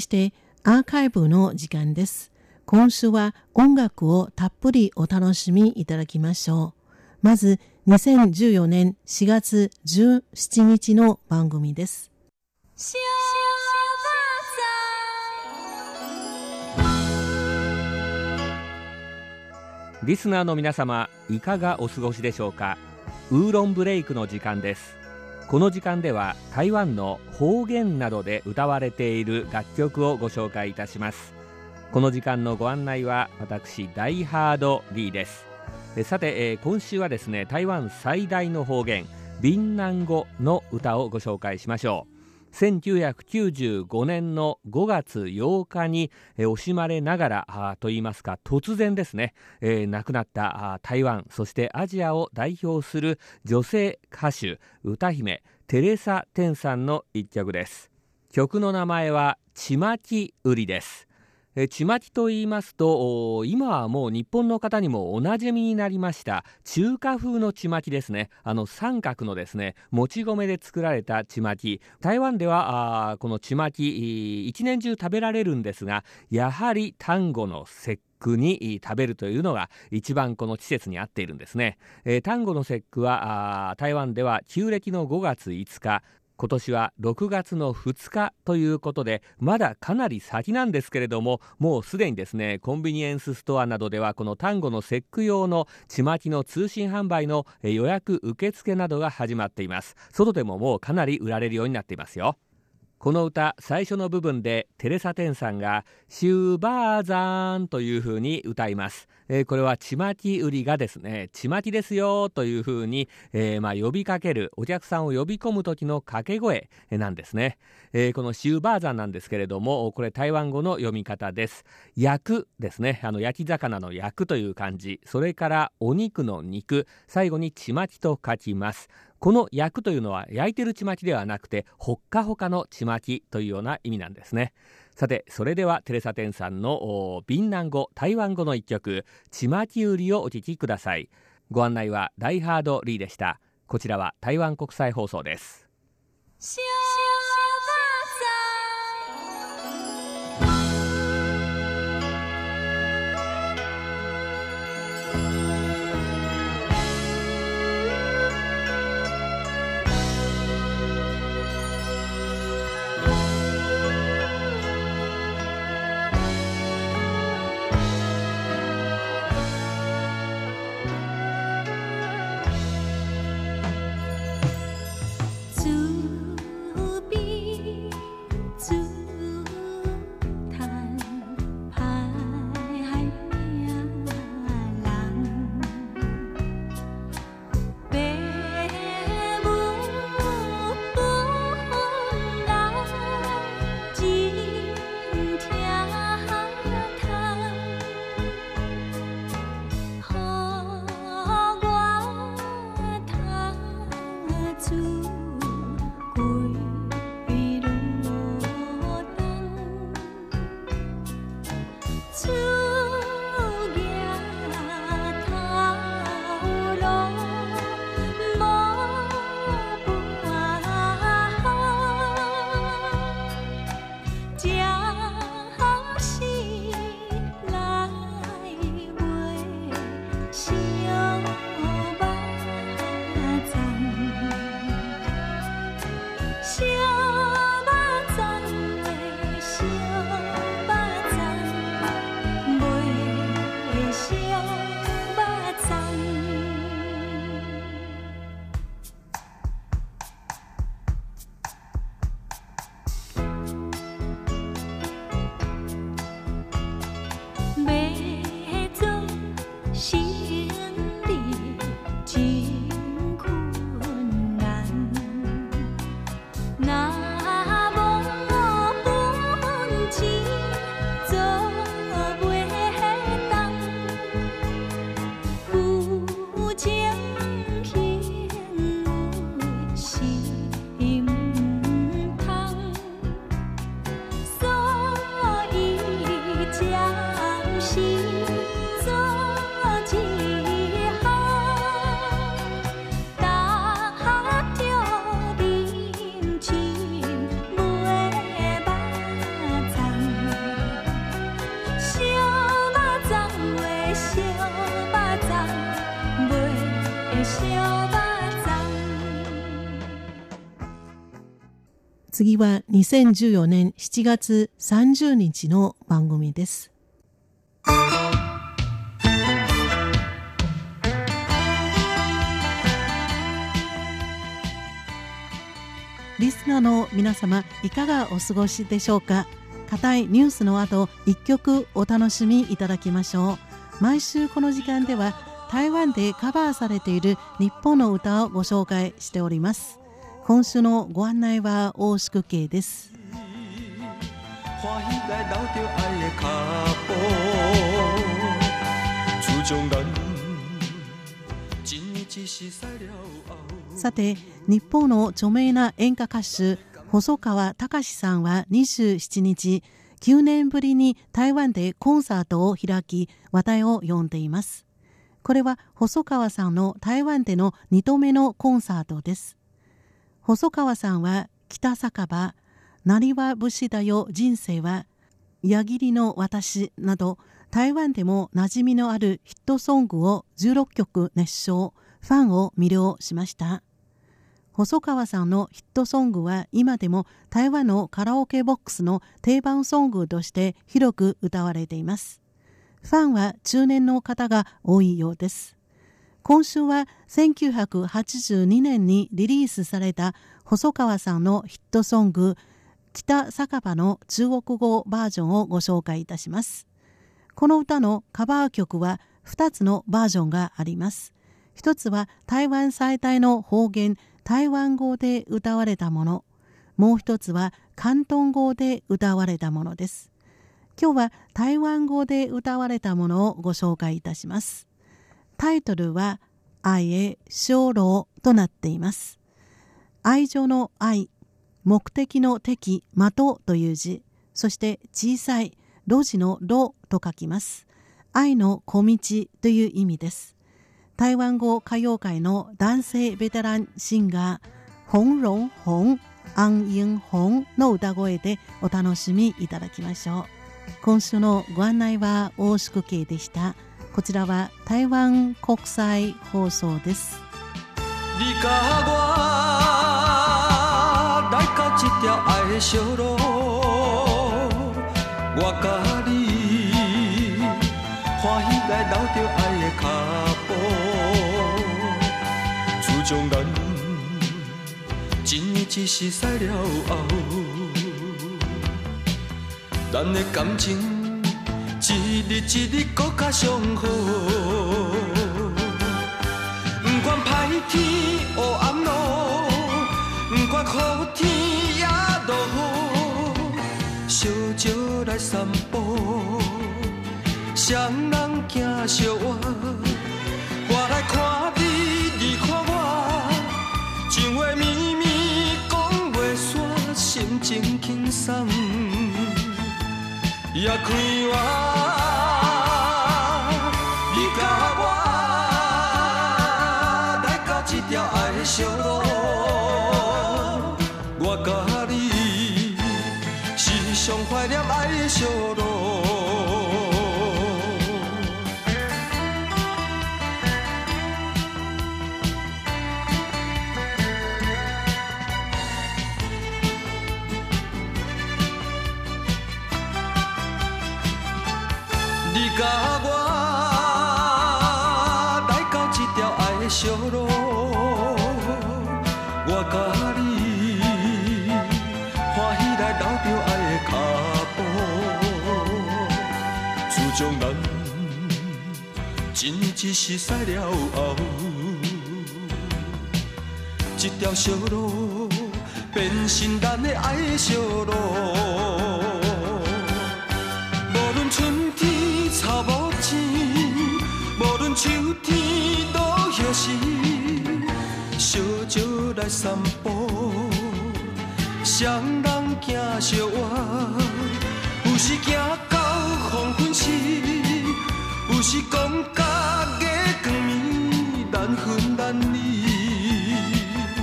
ましてアーカイブの時間です。今週は音楽をたっぷりお楽しみいただきましょう。まず2014年4月17日の番組です。リスナーの皆様いかがお過ごしでしょうか？ウーロンブレイクの時間ですこの時間では台湾の方言などで歌われている楽曲をご紹介いたします。この時間のご案内は私ダイハードリーです。さて、えー、今週はですね台湾最大の方言ビンナン語の歌をご紹介しましょう。1995年の5月8日に、惜しまれながらといいますか突然ですね、えー、亡くなった台湾そしてアジアを代表する女性歌手歌姫テレサ・テンさんの一曲です。曲の名前はちまき売りです。えちまきと言いますと今はもう日本の方にもおなじみになりました中華風のちまきですね。あの三角のですねもち米で作られたちまき。台湾ではあこのちまき一年中食べられるんですがやはり丹後の節句に食べるというのが一番この季節に合っているんですね、えー、丹後の節句は台湾では旧暦の5月5日今年は6月の2日ということでまだかなり先なんですけれどももうすでにですねコンビニエンスストアなどではこの単語の節句用のちまきの通信販売の予約受付などが始まっています。外でももうかなり売られるようになっていますよ。この歌最初の部分でテレサ・テンさんが「シューバーザーン」というふうに歌います、えー、これはちまき売りがですねちまきですよというふうに、えー、まあ、呼びかけるお客さんを呼び込む時の掛け声なんですね、えー、このシューバーザンなんですけれどもこれ台湾語の読み方です。焼くですね。あの焼き魚の焼くという漢字。それからお肉の肉。最後にちまきと書きます。この焼くというのは焼いてるちまきではなくてほっかほかのちまきというような意味なんですね。さてそれではテレサテンさんのビンナン語台湾語の一曲ちまき売りをお聴きください。ご案内はダイハードリーでした。こちらは台湾国際放送です。次は2014年7月30日の番組です。リスナーの皆様いかがお過ごしでしょうか？固いニュースの後一曲お楽しみいただきましょう。毎週この時間では台湾でカバーされている日本の歌をご紹介しております。今週のご案内は大宿慶です。さて日本の著名な演歌歌手細川隆さんは27日9年ぶりに台湾でコンサートを開き話題を呼んでいます。これは細川さんの台湾での2度目のコンサートです。細川さんは北酒場なりわ節だよ人生は矢切の私など台湾でも馴染みのあるヒットソングを16曲熱唱ファンを魅了しました。細川さんのヒットソングは今でも台湾のカラオケボックスの定番ソングとして広く歌われています。ファンは中年の方が多いようです。今週は1982年にリリースされた細川さんのヒットソング北酒場の中国語バージョンをご紹介いたします。この歌のカバー曲は2つのバージョンがあります。一つは台湾最大の方言台湾語で歌われたもの。もう一つは広東語で歌われたものです。今日は台湾語で歌われたものをご紹介いたします。タイトルは愛へ小老となっています愛情の愛目的の敵的という字そして小さい路地の路と書きます愛の小道という意味です台湾語歌謡界の男性ベテランシンガー、ホンロンホン、アンインホンの歌声でお楽しみいただきましょう。今週のご案内は大宿慶でした。こちらは台湾国際放送です。欢喜来留着爱的脚步，自从咱一年一时驶了后，咱的感情一日一日搁较上好。不管歹天黑暗路，不管好天也落雨，小少来散步。双人行相偎，我来看你，你看我，情话绵绵讲袂煞，心情轻松也快活。我甲你时常怀念爱的小路。甲我来到这条爱的小路，今只是驶了后，一条小路变成咱的爱小路。无论春天草无青，无论秋天落叶时，小酒来散步，双人行小我，有时行到黄昏时。有时讲甲月光暝，难分难离。